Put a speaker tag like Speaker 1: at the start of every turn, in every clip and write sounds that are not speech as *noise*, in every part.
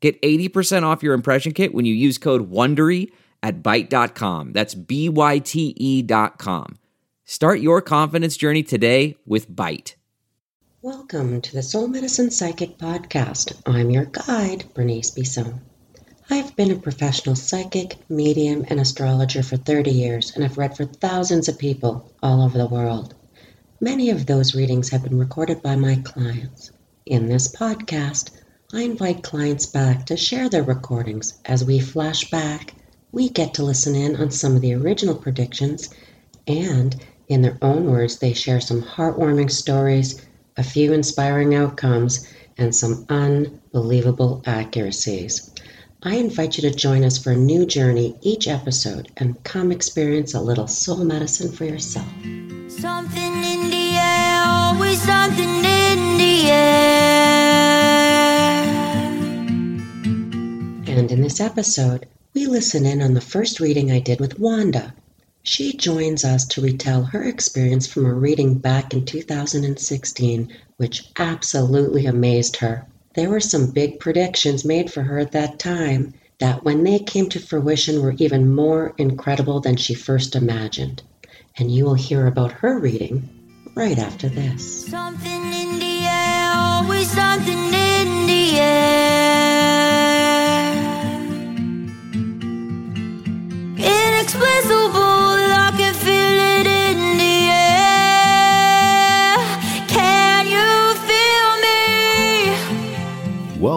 Speaker 1: Get 80% off your impression kit when you use code WONDERY at Byte.com. That's B-Y-T-E dot com. Start your confidence journey today with Byte.
Speaker 2: Welcome to the Soul Medicine Psychic Podcast. I'm your guide, Bernice Bisson. I've been a professional psychic, medium, and astrologer for 30 years, and I've read for thousands of people all over the world. Many of those readings have been recorded by my clients. In this podcast, I invite clients back to share their recordings. As we flash back, we get to listen in on some of the original predictions, and in their own words, they share some heartwarming stories, a few inspiring outcomes, and some unbelievable accuracies. I invite you to join us for a new journey each episode and come experience a little soul medicine for yourself. Something in the air, always something in the air. And in this episode, we listen in on the first reading I did with Wanda. She joins us to retell her experience from a reading back in 2016, which absolutely amazed her. There were some big predictions made for her at that time that, when they came to fruition, were even more incredible than she first imagined. And you will hear about her reading right after this.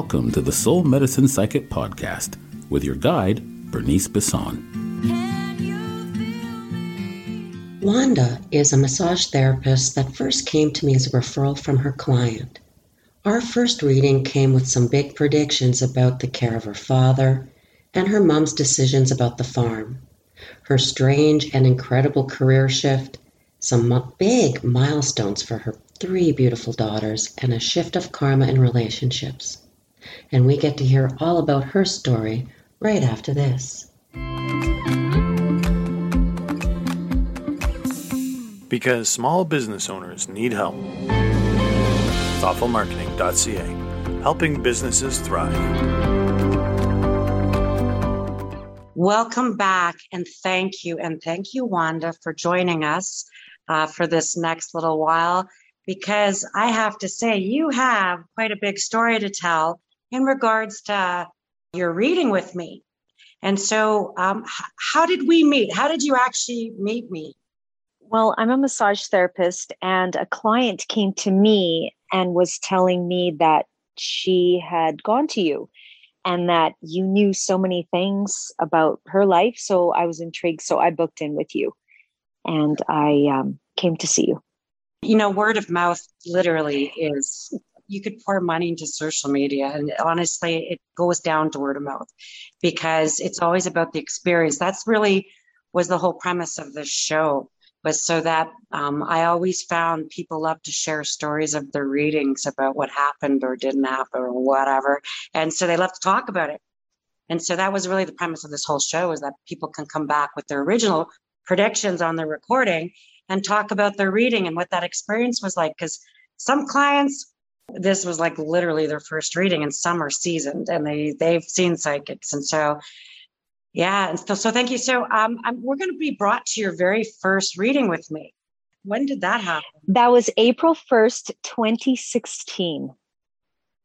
Speaker 3: Welcome to the Soul Medicine Psychic Podcast with your guide, Bernice Bisson.
Speaker 2: Wanda is a massage therapist that first came to me as a referral from her client. Our first reading came with some big predictions about the care of her father and her mom's decisions about the farm, her strange and incredible career shift, some big milestones for her three beautiful daughters, and a shift of karma in relationships. And we get to hear all about her story right after this.
Speaker 4: Because small business owners need help. ThoughtfulMarketing.ca, helping businesses thrive.
Speaker 2: Welcome back, and thank you. And thank you, Wanda, for joining us uh, for this next little while. Because I have to say, you have quite a big story to tell in regards to your reading with me. And so, um, how did we meet? How did you actually meet me?
Speaker 5: Well, I'm a massage therapist, and a client came to me and was telling me that she had gone to you and that you knew so many things about her life. So I was intrigued. So I booked in with you and I um, came to see you.
Speaker 2: You know, word of mouth literally is you could pour money into social media and honestly it goes down to word of mouth because it's always about the experience. That's really was the whole premise of this show was so that um, i always found people love to share stories of their readings about what happened or didn't happen or whatever and so they love to talk about it. And so that was really the premise of this whole show is that people can come back with their original predictions on the recording and talk about their reading and what that experience was like because some clients this was like literally their first reading and some are seasoned and they they've seen psychics and so yeah and so, so thank you. So um I'm, we're going to be brought to your very first reading with me. When did that happen?
Speaker 5: That was april 1st 2016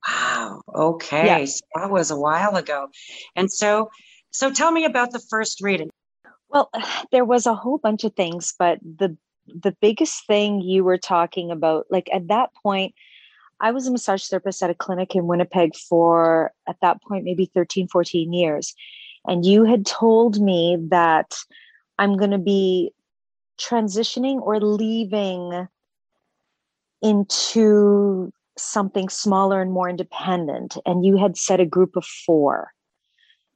Speaker 2: wow okay. Yeah. so that was a while ago. And so so tell me about the first reading.
Speaker 5: Well *sighs* there was a whole bunch of things but the the biggest thing you were talking about like at that point I was a massage therapist at a clinic in Winnipeg for, at that point, maybe 13, 14 years. And you had told me that I'm going to be transitioning or leaving into something smaller and more independent. And you had said a group of four.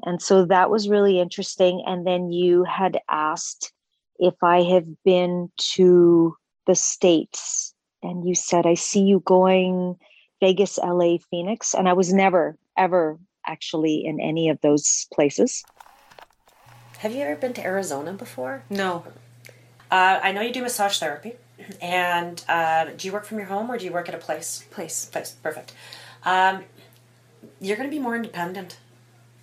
Speaker 5: And so that was really interesting. And then you had asked if I have been to the States. And you said, I see you going Vegas, LA, Phoenix. And I was never, ever actually in any of those places.
Speaker 6: Have you ever been to Arizona before?
Speaker 7: No.
Speaker 6: Uh, I know you do massage therapy. And uh, do you work from your home or do you work at a place?
Speaker 7: Place.
Speaker 6: Place. Perfect. Um, you're going to be more independent.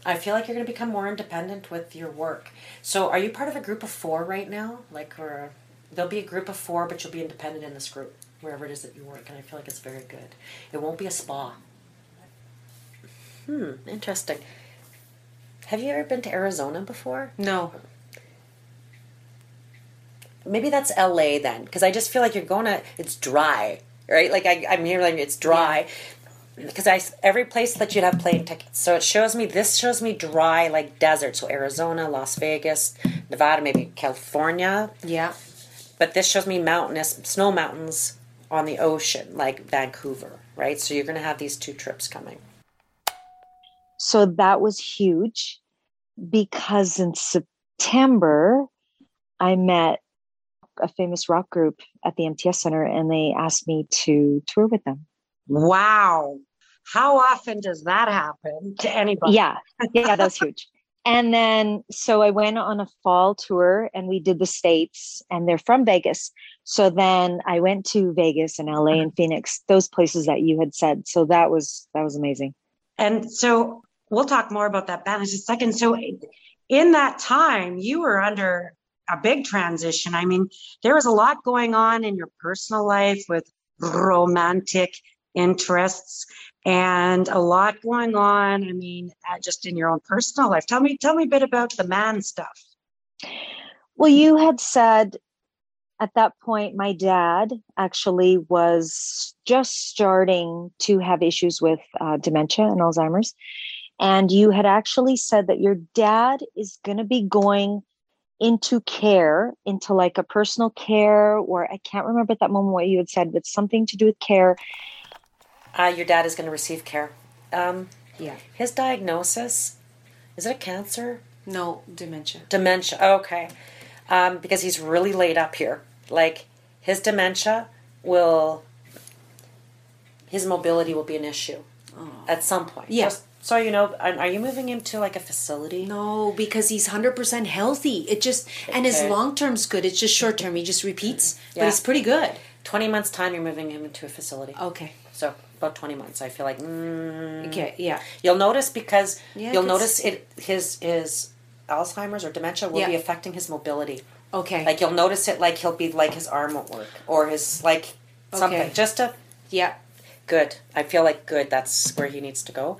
Speaker 6: I feel like you're going to become more independent with your work. So, are you part of a group of four right now? Like, or there'll be a group of four, but you'll be independent in this group, wherever it is that you work. And I feel like it's very good. It won't be a spa. Hmm, interesting. Have you ever been to Arizona before?
Speaker 7: No.
Speaker 6: Maybe that's LA then, because I just feel like you're going to. It's dry, right? Like I, I'm hearing it's dry. Because I every place that you'd have plane tickets, so it shows me this shows me dry like desert. So Arizona, Las Vegas, Nevada, maybe California,
Speaker 7: Yeah.
Speaker 6: but this shows me mountainous snow mountains on the ocean, like Vancouver, right? So you're going to have these two trips coming.
Speaker 5: So that was huge because in September, I met a famous rock group at the MTS Center and they asked me to tour with them.
Speaker 2: Wow. How often does that happen to anybody?
Speaker 5: Yeah, yeah, that was huge. And then, so I went on a fall tour and we did the States and they're from Vegas. So then I went to Vegas and LA and uh-huh. Phoenix, those places that you had said. So that was, that was amazing.
Speaker 2: And so we'll talk more about that band in just a second. So in that time, you were under a big transition. I mean, there was a lot going on in your personal life with romantic interests and a lot going on. I mean, uh, just in your own personal life. Tell me, tell me a bit about the man stuff.
Speaker 5: Well, you had said at that point, my dad actually was just starting to have issues with uh, dementia and Alzheimer's. And you had actually said that your dad is going to be going into care, into like a personal care, or I can't remember at that moment what you had said, but something to do with care.
Speaker 6: Uh, your dad is going to receive care. Um,
Speaker 7: Yeah.
Speaker 6: his diagnosis is it a cancer?
Speaker 7: No dementia.
Speaker 6: Dementia. Okay. Um, because he's really laid up here. Like his dementia will, his mobility will be an issue at some point.
Speaker 7: Yeah.
Speaker 6: So you know, are are you moving him to like a facility?
Speaker 7: No, because he's hundred percent healthy. It just and his long term's good. It's just short term. He just repeats,
Speaker 6: yeah.
Speaker 7: but he's pretty good.
Speaker 6: 20 months' time, you're moving him into a facility.
Speaker 7: Okay.
Speaker 6: So about 20 months, I feel like. Mm,
Speaker 7: Okay. Yeah.
Speaker 6: You'll notice because
Speaker 7: Yeah,
Speaker 6: you'll notice it his his Alzheimer's or dementia will
Speaker 7: Yeah.
Speaker 6: be affecting his mobility.
Speaker 7: Okay.
Speaker 6: Like you'll notice it like he'll be like his arm won't work or his like something.
Speaker 7: Okay.
Speaker 6: Just a
Speaker 7: yeah.
Speaker 6: good. I feel like good. That's where he needs to go.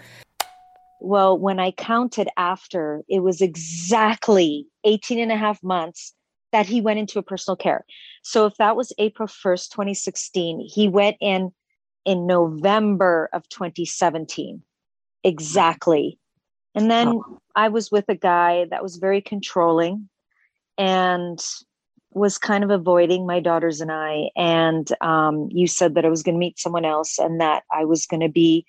Speaker 5: Well, when I counted after, it was exactly 18 and a half months that he went into a personal care. So if that was April 1st, 2016, he went in in November of 2017. Exactly. And then I was with a guy that was very controlling and was kind of avoiding my daughters and I. And um, you said that I was going to meet someone else and that I was going to be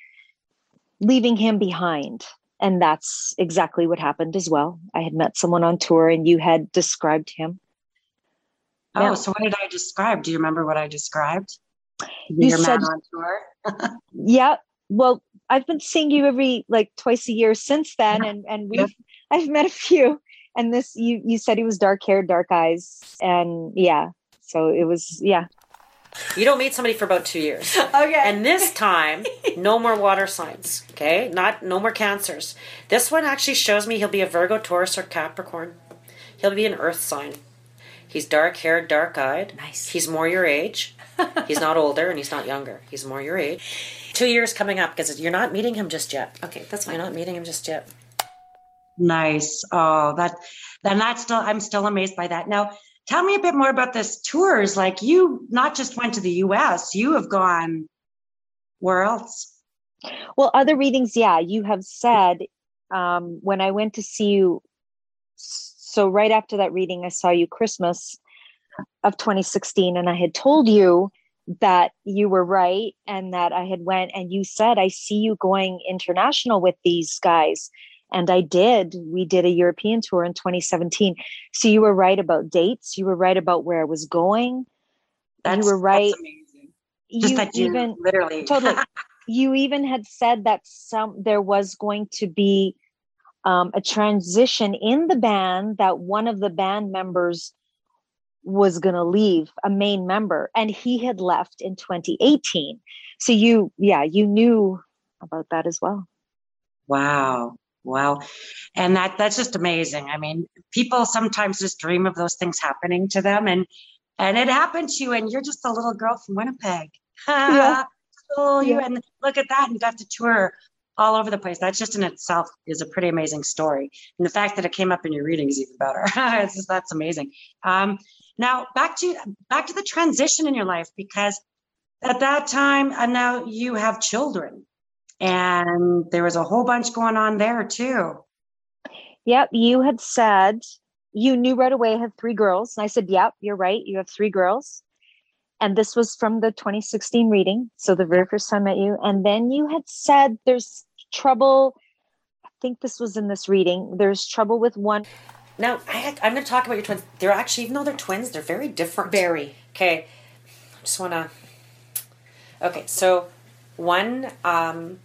Speaker 5: leaving him behind. And that's exactly what happened as well. I had met someone on tour and you had described him.
Speaker 2: Oh, so what did I describe? Do you remember what I described?
Speaker 5: You
Speaker 2: Your
Speaker 5: said-
Speaker 2: man on tour. *laughs*
Speaker 5: Yeah. Well, I've been seeing you every like twice a year since then, and and we've *laughs* I've met a few. And this you you said he was dark hair, dark eyes, and yeah. So it was yeah.
Speaker 6: You don't meet somebody for about two years.
Speaker 7: Okay.
Speaker 6: And this *laughs* time, no more water signs. Okay, not no more cancers. This one actually shows me he'll be a Virgo, Taurus, or Capricorn. He'll be an Earth sign. He's dark haired, dark eyed.
Speaker 7: Nice.
Speaker 6: He's more your age. *laughs* he's not older and he's not younger. He's more your age. Two years coming up because you're not meeting him just yet.
Speaker 7: okay, that's
Speaker 6: You're
Speaker 7: fine.
Speaker 6: not meeting him just yet.
Speaker 2: Nice. Oh, that then that's still I'm still amazed by that. Now, tell me a bit more about this tours. Like you not just went to the US, you have gone where else?
Speaker 5: Well, other readings, yeah, you have said um, when I went to see you. So right after that reading, I saw you Christmas of 2016, and I had told you that you were right and that I had went, and you said I see you going international with these guys, And I did. We did a European tour in 2017. So you were right about dates. You were right about where I was going.
Speaker 2: That's,
Speaker 5: you were right.
Speaker 2: That's amazing. Just
Speaker 5: you
Speaker 2: that you
Speaker 5: even
Speaker 2: literally
Speaker 5: totally *laughs* you even had said that some there was going to be um, a transition in the band that one of the band members was going to leave a main member and he had left in 2018 so you yeah you knew about that as well
Speaker 2: Wow. Wow. And that that's just amazing. I mean, people sometimes just dream of those things happening to them and and it happened to you and you're just a little girl from Winnipeg. *laughs*
Speaker 5: Yeah.
Speaker 2: oh, you
Speaker 5: Yeah.
Speaker 2: and look at that and got to tour all over the place. That's just in itself is a pretty amazing story. And the fact that it came up in your reading is even better. *laughs* just, that's amazing. Um, now back to back to the transition in your life because at that time and now you have children and there was a whole bunch going on there too.
Speaker 5: Yep, you had said you knew right away I had three girls. And I said, Yep, you're right. You have three girls. And this was from the 2016 reading. So the very first time I met you. And then you had said there's trouble. I think this was in this reading. There's trouble with one.
Speaker 6: Now, I, I'm going to talk about your twins. They're actually, even though they're twins, they're very different.
Speaker 7: Very.
Speaker 6: Okay. I just want to. Okay, so one, um,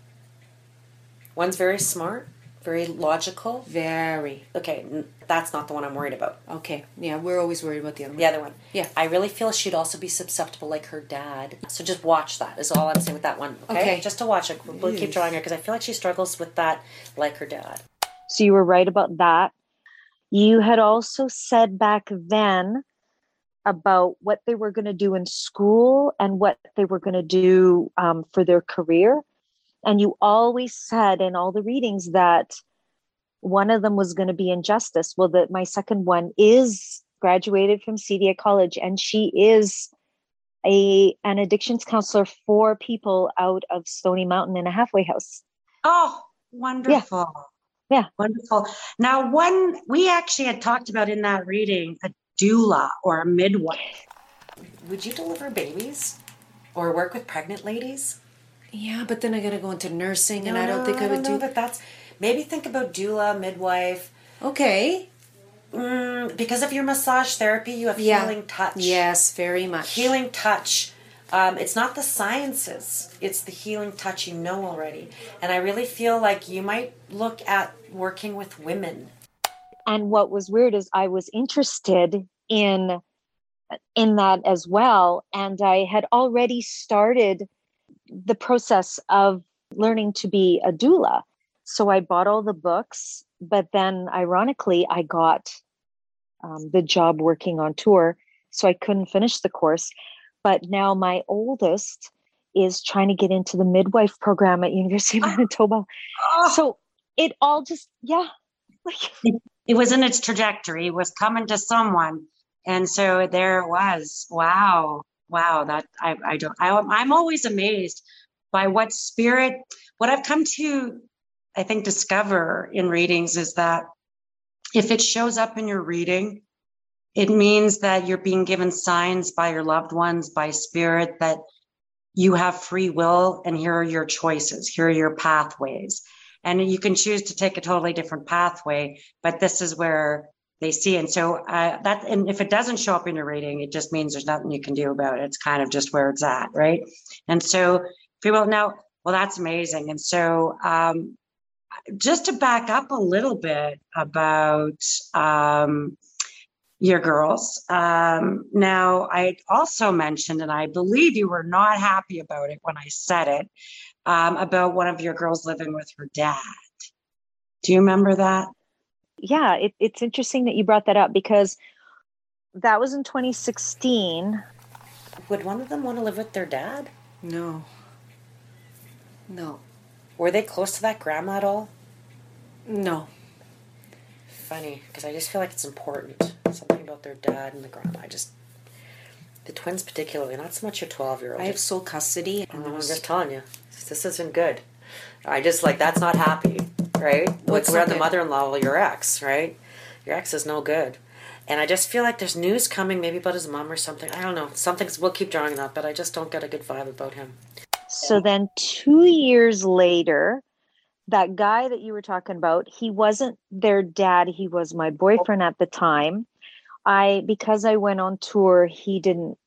Speaker 6: one's very smart, very logical.
Speaker 7: Very.
Speaker 6: Okay, n- that's not the one I'm worried about.
Speaker 7: Okay. Yeah, we're always worried about the other one.
Speaker 6: The other one.
Speaker 7: Yeah.
Speaker 6: I really feel she'd also be susceptible like her dad. So just watch that, is all I'm saying with that one. Okay.
Speaker 7: Okay.
Speaker 6: Just to watch it. We'll keep drawing her because I feel like she struggles with that like her dad.
Speaker 5: So you were right about that. You had also said back then about what they were going to do in school and what they were going to do um, for their career. And you always said in all the readings that one of them was going to be injustice. Well, that my second one is graduated from CDI College, and she is a an addictions counselor for people out of Stony Mountain in a halfway house.
Speaker 2: Oh, wonderful.
Speaker 5: Yeah.
Speaker 2: Wonderful. Now, one we actually had talked about in that reading a doula or a midwife.
Speaker 6: Would you deliver babies or work with pregnant ladies?
Speaker 7: Yeah, but then I gotta go into nursing, and I don't
Speaker 6: no,
Speaker 7: think I would
Speaker 6: know
Speaker 7: do
Speaker 6: that. That's maybe think about doula, midwife.
Speaker 7: Okay.
Speaker 6: Mm, because of your massage therapy, you have
Speaker 7: Yeah.
Speaker 6: healing touch.
Speaker 7: Yes, very much.
Speaker 6: healing touch. Um, it's not the sciences; it's the healing touch you know already. And I really feel like you might look at working with women.
Speaker 5: and what was weird is i was interested in in that as well and i had already started the process of learning to be a doula so i bought all the books but then ironically i got um, the job working on tour so i couldn't finish the course but now my oldest is trying to get into the midwife program at university of manitoba
Speaker 2: Oh,
Speaker 5: so it all just yeah *laughs* like
Speaker 2: it was in its trajectory, it was coming to someone. And so there it was. Wow. Wow. That I, I don't, I, I'm always amazed by what spirit, what I've come to, I think, discover in readings is that if it shows up in your reading, it means that you're being given signs by your loved ones, by spirit, that you have free will and here are your choices, here are your pathways. And you can choose to take a totally different pathway, but this is where they see. And so uh, that, and if it doesn't show up in your reading, it just means there's nothing you can do about it. It's kind of just where it's at, right? And so people now, well, that's amazing. And so um, just to back up a little bit about um, your girls. Um, now, I also mentioned, and I believe you were not happy about it when I said it, um, about one of your girls living with her dad. Do you remember that?
Speaker 5: Yeah, it, it's interesting that you brought that up because that was in 2016.
Speaker 6: Would one of them want to live with their dad?
Speaker 7: No. No.
Speaker 6: Were they close to that grandma at all?
Speaker 7: No.
Speaker 6: Funny, because I just feel like it's important. Something about their dad and the grandma. I just, the twins particularly, not so much your 12 year old.
Speaker 7: I have sole custody, oh, and
Speaker 6: I'm just telling you, this isn't good. I just like that's not happy, right?
Speaker 7: What's
Speaker 6: like we're the mother-in-law, well, your ex, right? Your ex is no good, and I just feel like there's news coming, maybe about his mom or something. I don't know. Something's. We'll keep drawing that, but I just don't get a good vibe about him.
Speaker 5: So then, two years later, that guy that you were talking about, he wasn't their dad, he was my boyfriend at the time. I because I went on tour, he didn't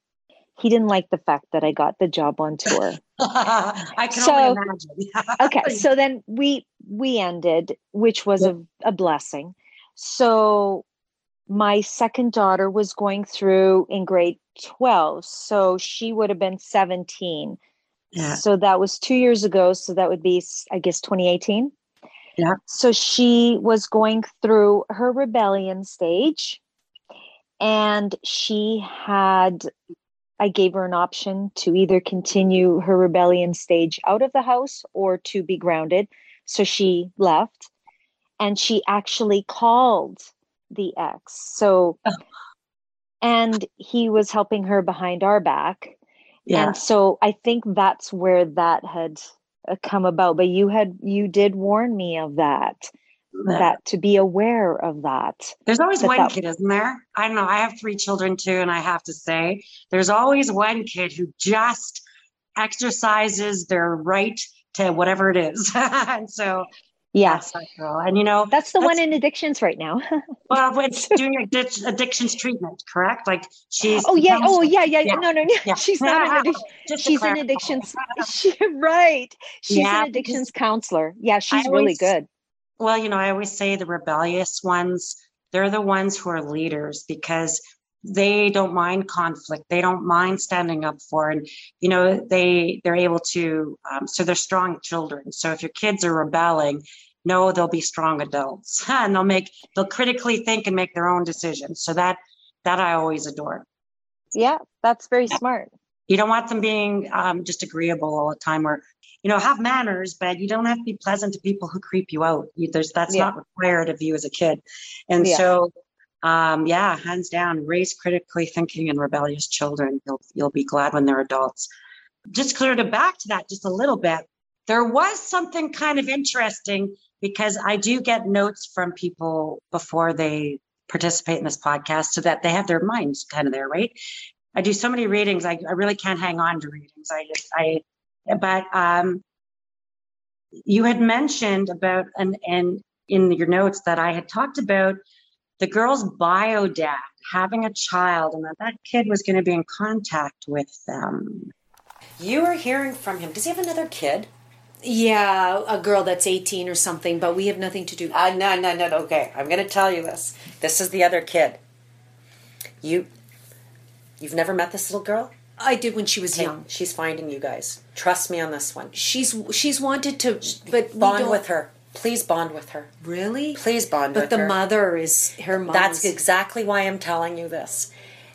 Speaker 5: he didn't like the fact that I got the job on tour. *laughs*
Speaker 2: I can
Speaker 5: So-
Speaker 2: only imagine. *laughs*
Speaker 5: okay so then we we ended which was a, a blessing so my second daughter was going through in grade 12 so she would have been 17
Speaker 2: Yeah.
Speaker 5: so that was two years ago so that would be I guess 2018
Speaker 2: Yeah.
Speaker 5: so she was going through her rebellion stage and she had I gave her an option to either continue her rebellion stage out of the house or to be grounded. So she left and she actually called the ex. So,
Speaker 2: Oh.
Speaker 5: and he was helping her behind our back.
Speaker 2: Yeah.
Speaker 5: And so I think that's where that had uh, come about. But you had, you did warn me of that, that to be aware of that.
Speaker 2: There's always
Speaker 5: that
Speaker 2: one
Speaker 5: that-
Speaker 2: kid, isn't there? I don't know. I have three children too, and I have to say, there's always one kid who just exercises their right to whatever it is. *laughs* and so
Speaker 5: Yeah.
Speaker 2: that's that girl. And you know,
Speaker 5: That's the one in addictions right now. *laughs*
Speaker 2: well, she's doing addic- addictions treatment, correct? Like she's.
Speaker 5: oh yeah. Oh yeah, yeah.
Speaker 2: Yeah.
Speaker 5: No, no, no.
Speaker 2: Yeah. *laughs*
Speaker 5: She's not an addiction. She's an addictions. She, right. She's
Speaker 2: Yeah,
Speaker 5: an addictions counselor. Yeah, she's really good.
Speaker 2: Well, you know, I always say the rebellious ones, they're the ones who are leaders because they don't mind conflict. They don't mind standing up for, and you know, they they're able to. Um, so they're strong children. So if your kids are rebelling, no, they'll be strong adults, *laughs* and they'll make they'll critically think and make their own decisions. So that that I always adore.
Speaker 5: Yeah, that's very smart.
Speaker 2: You don't want them being um, just agreeable all the time, or you know, have manners, but you don't have to be pleasant to people who creep you out. You, there's that's
Speaker 5: Yeah.
Speaker 2: not required of you as a kid, and
Speaker 5: Yeah.
Speaker 2: so um, yeah, hands down, raise critically thinking and rebellious children. You'll you'll be glad when they're adults. Just clear to back to that just a little bit. There was something kind of interesting because I do get notes from people before they participate in this podcast so that they have their minds kind of there, right? I do so many readings. I, I really can't hang on to readings. I just, I, but um, you had mentioned about, and, and in your notes that I had talked about the girl's bio dad having a child and that that kid was going to be in contact with them.
Speaker 6: You are hearing from him. Does he have another kid?
Speaker 7: Yeah, a girl that's 18 or something, but we have nothing to do.
Speaker 6: Uh, no, no, no. no, Okay, I'm going to tell you this. This is the other kid. You, you've never met this little girl.
Speaker 7: I did when she was young.
Speaker 6: She's finding you guys. Trust me on this one.
Speaker 7: She's she's wanted to, but we
Speaker 6: Bond
Speaker 7: don't-
Speaker 6: with her. Please bond with her.
Speaker 7: Really?
Speaker 6: Please bond with her.
Speaker 7: But
Speaker 6: with
Speaker 7: the
Speaker 6: her.
Speaker 7: mother is her mom.
Speaker 6: That's exactly why I'm telling you this.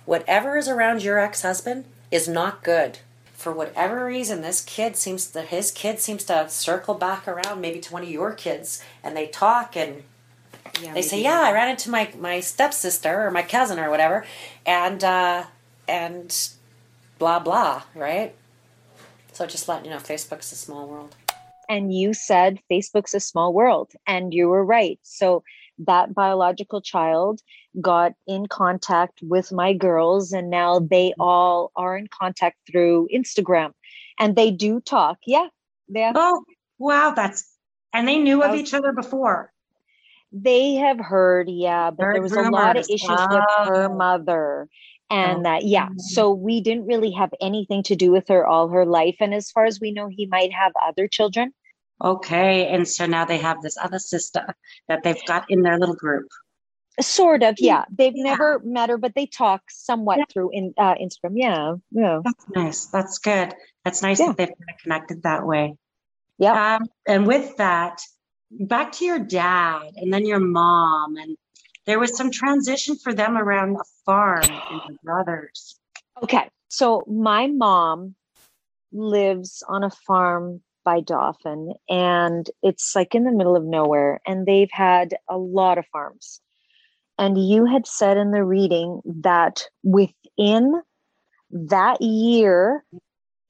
Speaker 6: Whatever is around your ex-husband is not good. For whatever reason, this kid seems that his kid seems to circle back around maybe to one of your kids, and they talk and
Speaker 7: yeah,
Speaker 6: they say,
Speaker 7: maybe.
Speaker 6: "Yeah, I ran into my my stepsister or my cousin or whatever," and uh, and blah blah, right? So just letting you know, Facebook's a small world.
Speaker 5: And you said Facebook's a small world, and you were right. So that biological child got in contact with my girls, and now they mm-hmm. all are in contact through Instagram, and they do talk. Yeah, yeah.
Speaker 2: Oh, wow. That's, and they knew of
Speaker 5: was-
Speaker 2: each other before.
Speaker 5: They have heard, yeah, but
Speaker 2: Heard
Speaker 5: there was a lot of
Speaker 2: rumors.
Speaker 5: issues with her
Speaker 2: Oh.
Speaker 5: mother. And that, yeah. So we didn't really have anything to do with her all her life. And as far as we know, he might have other children.
Speaker 2: Okay. And so now they have this other sister that they've got in their little group.
Speaker 5: Sort of, yeah. They've
Speaker 2: Yeah.
Speaker 5: never met her, but they talk somewhat
Speaker 2: Yeah.
Speaker 5: through in uh, Instagram. Yeah, yeah,
Speaker 2: That's nice. That's good. That's nice
Speaker 5: Yeah.
Speaker 2: that they've kind of connected that way.
Speaker 5: yeah.
Speaker 2: Um, and with that, back to your dad and then your mom, and there was some transition for them around a farm and your brothers.
Speaker 5: Okay. So my mom lives on a farm by Dauphin, and it's like in the middle of nowhere, and they've had a lot of farms. And you had said in the reading that within that year,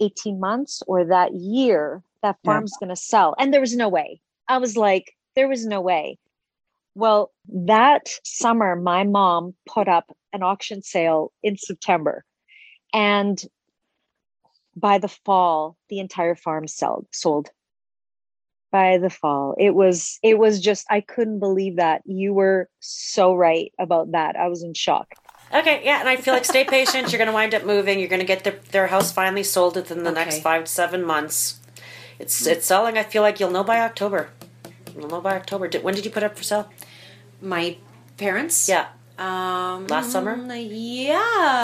Speaker 5: 18 months or that year, that
Speaker 2: Yeah.
Speaker 5: farm's going to sell. And there was no way. I was like, there was no way. Well, that summer, my mom put up an auction sale in September. And by the fall, the entire farm sold. sold. by the fall. It was it was just I couldn't believe that. You were so right about that. I was in shock.
Speaker 6: Okay, yeah, and I feel like stay patient. You're going to wind up moving. You're going to get their, their house finally sold within the next five to seven months. It's it's selling. I feel like you'll know by October. You'll know by October. Did, when did you put up for sale?
Speaker 7: My parents.
Speaker 6: Yeah,
Speaker 7: Um.
Speaker 6: Last summer?
Speaker 7: Yeah.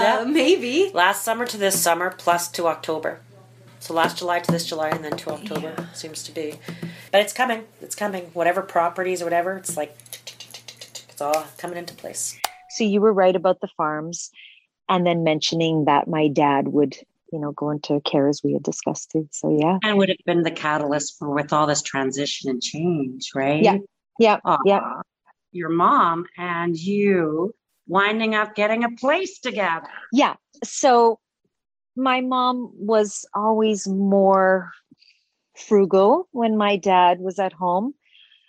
Speaker 6: Yeah.
Speaker 7: Maybe.
Speaker 6: last summer to this summer plus to October. So last July to this July and then to October seems to be. But it's coming. It's coming. Whatever properties or whatever, it's like it's all coming into place.
Speaker 5: So you were right about the farms and then mentioning that my dad would, you know, go into care as we had discussed too. So yeah.
Speaker 2: And would have been the catalyst for with all this transition and change, right?
Speaker 5: Yeah. Yeah.
Speaker 2: Aw,
Speaker 5: Yeah.
Speaker 2: Your mom and you winding up getting a place together.
Speaker 5: Yeah. So my mom was always more frugal when my dad was at home.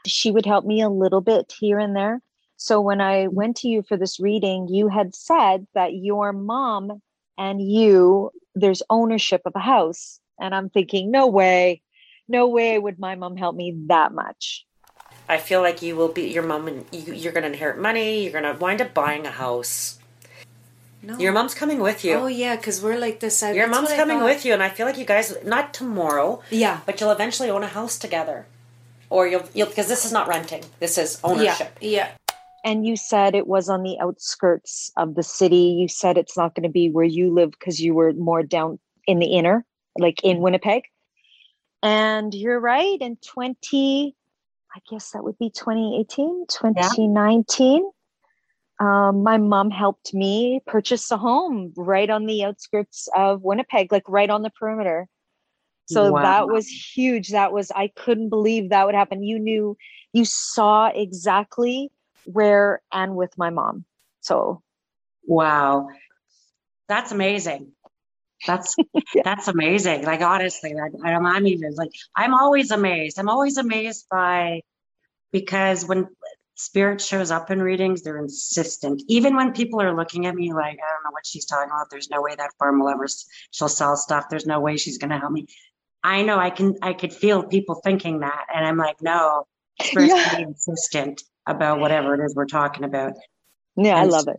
Speaker 5: She would help me a little bit here and there. So when I went to you for this reading, you had said that your mom and you, there's ownership of a house. And I'm thinking, no way, no way would my mom help me that much.
Speaker 6: I feel like you will be your mom and you, you're going to inherit money. You're going to wind up buying a house.
Speaker 7: No.
Speaker 6: Your mom's coming with you.
Speaker 7: Oh yeah, because we're like this. I-
Speaker 6: Your
Speaker 7: that's
Speaker 6: mom's coming with you, and I feel like you guys not tomorrow,
Speaker 7: Yeah.
Speaker 6: but you'll eventually own a house together, or you'll you'll because this is not renting. This is ownership.
Speaker 7: Yeah. Yeah.
Speaker 5: And you said it was on the outskirts of the city. You said it's not going to be where you live because you were more down in the inner, like in Winnipeg. And you're right. In 20, I guess that would be 2018, 2019. Um, my mom helped me purchase a home right on the outskirts of Winnipeg, like right on the perimeter. So
Speaker 2: Wow.
Speaker 5: that was huge. That was, I couldn't believe that would happen. You knew, you saw exactly where and with my mom. So
Speaker 2: Wow. That's amazing. That's *laughs* that's amazing. Like honestly, like I'm, I'm even like I'm always amazed. I'm always amazed by because when spirit shows up in readings, they're insistent. Even when people are looking at me like, I don't know what she's talking about. There's no way that farm will ever she'll sell stuff. There's no way she's gonna help me. I know I can I could feel people thinking that. And I'm like, no, spirit's
Speaker 5: Yeah.
Speaker 2: pretty insistent about whatever it is we're talking about.
Speaker 5: yeah, I love it.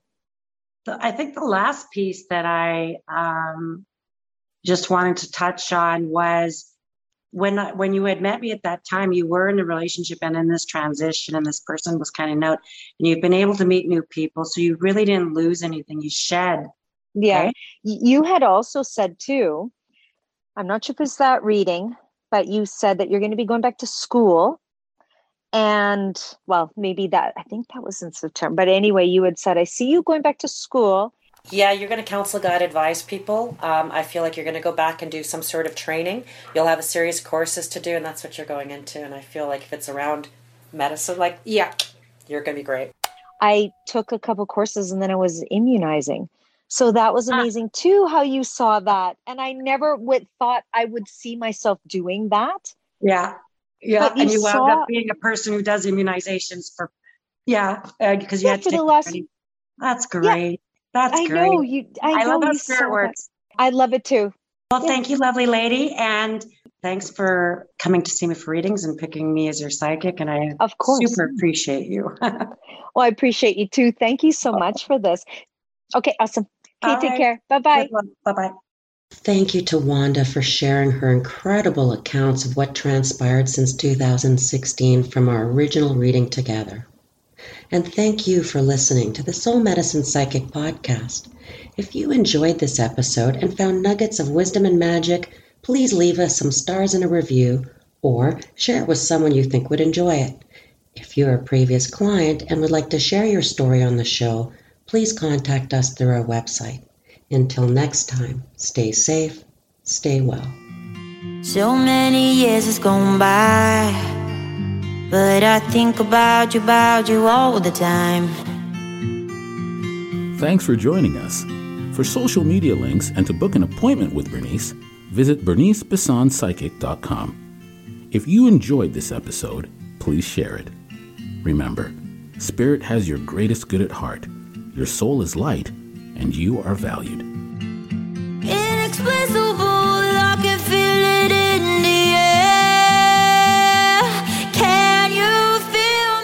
Speaker 2: the, I think the last piece that I um, just wanted to touch on was when I- when you had met me at that time, you were in a relationship and in this transition, and this person was kind of out, and you've been able to meet new people, so you really didn't lose anything. You shed.
Speaker 5: Yeah. Y- You had also said too, I'm not sure if it's that reading, but you said that you're going to be going back to school. And well, maybe that, I think that was in September. But anyway, you had said, I see you going back to school.
Speaker 6: Yeah, you're going to counsel, guide, advise people. Um, I feel like you're going to go back and do some sort of training. You'll have a series of courses to do, and that's what you're going into. And I feel like if it's around medicine, like
Speaker 7: Yeah.
Speaker 6: you're going to be great.
Speaker 5: I took a couple courses and then I was immunizing. So that was
Speaker 2: Ah.
Speaker 5: amazing too, how you saw that. And I never would thought I would see myself doing that.
Speaker 2: Yeah, yeah,
Speaker 5: you
Speaker 2: and you wound
Speaker 5: saw-
Speaker 2: up being a person who does immunizations for, yeah, uh, because you
Speaker 5: Yeah,
Speaker 2: had to
Speaker 5: for the last-
Speaker 2: training. That's great. That's
Speaker 5: I
Speaker 2: great.
Speaker 5: know you. I,
Speaker 2: I
Speaker 5: know
Speaker 2: love how spirit
Speaker 5: that.
Speaker 2: works.
Speaker 5: I love it too.
Speaker 2: Well,
Speaker 5: Yeah.
Speaker 2: thank you, lovely lady. And thanks for coming to see me for readings and picking me as your psychic. And I
Speaker 5: Of course.
Speaker 2: super appreciate you. *laughs*
Speaker 5: Well, I appreciate you too. Thank you so much for this. Okay, awesome. Okay,
Speaker 2: All
Speaker 5: take
Speaker 2: right.
Speaker 5: care. Bye bye.
Speaker 2: Bye bye.
Speaker 8: Thank you to Wanda for sharing her incredible accounts of what transpired since 2016 from our original reading together. And thank you for listening to the Soul Medicine Psychic Podcast. If you enjoyed this episode and found nuggets of wisdom and magic, please leave us some stars and a review or share it with someone you think would enjoy it. If you're a previous client and would like to share your story on the show, please contact us through our website. Until next time, stay safe, stay well.
Speaker 9: So many years has gone by, but I think about you, about you all the time.
Speaker 3: Thanks for joining us. For social media links and to book an appointment with Bernice, visit bernicebissonpsychic.com. If you enjoyed this episode, please share it. Remember, Spirit has your greatest good at heart. Your soul is light, and you are valued.
Speaker 9: Inexplicable, I can feel it in the air. Can you feel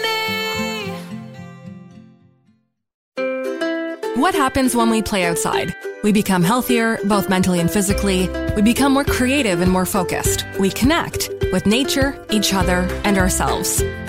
Speaker 9: me?
Speaker 10: What happens when we play outside? We become healthier, both mentally and physically. We become more creative and more focused. We connect with nature, each other, and ourselves.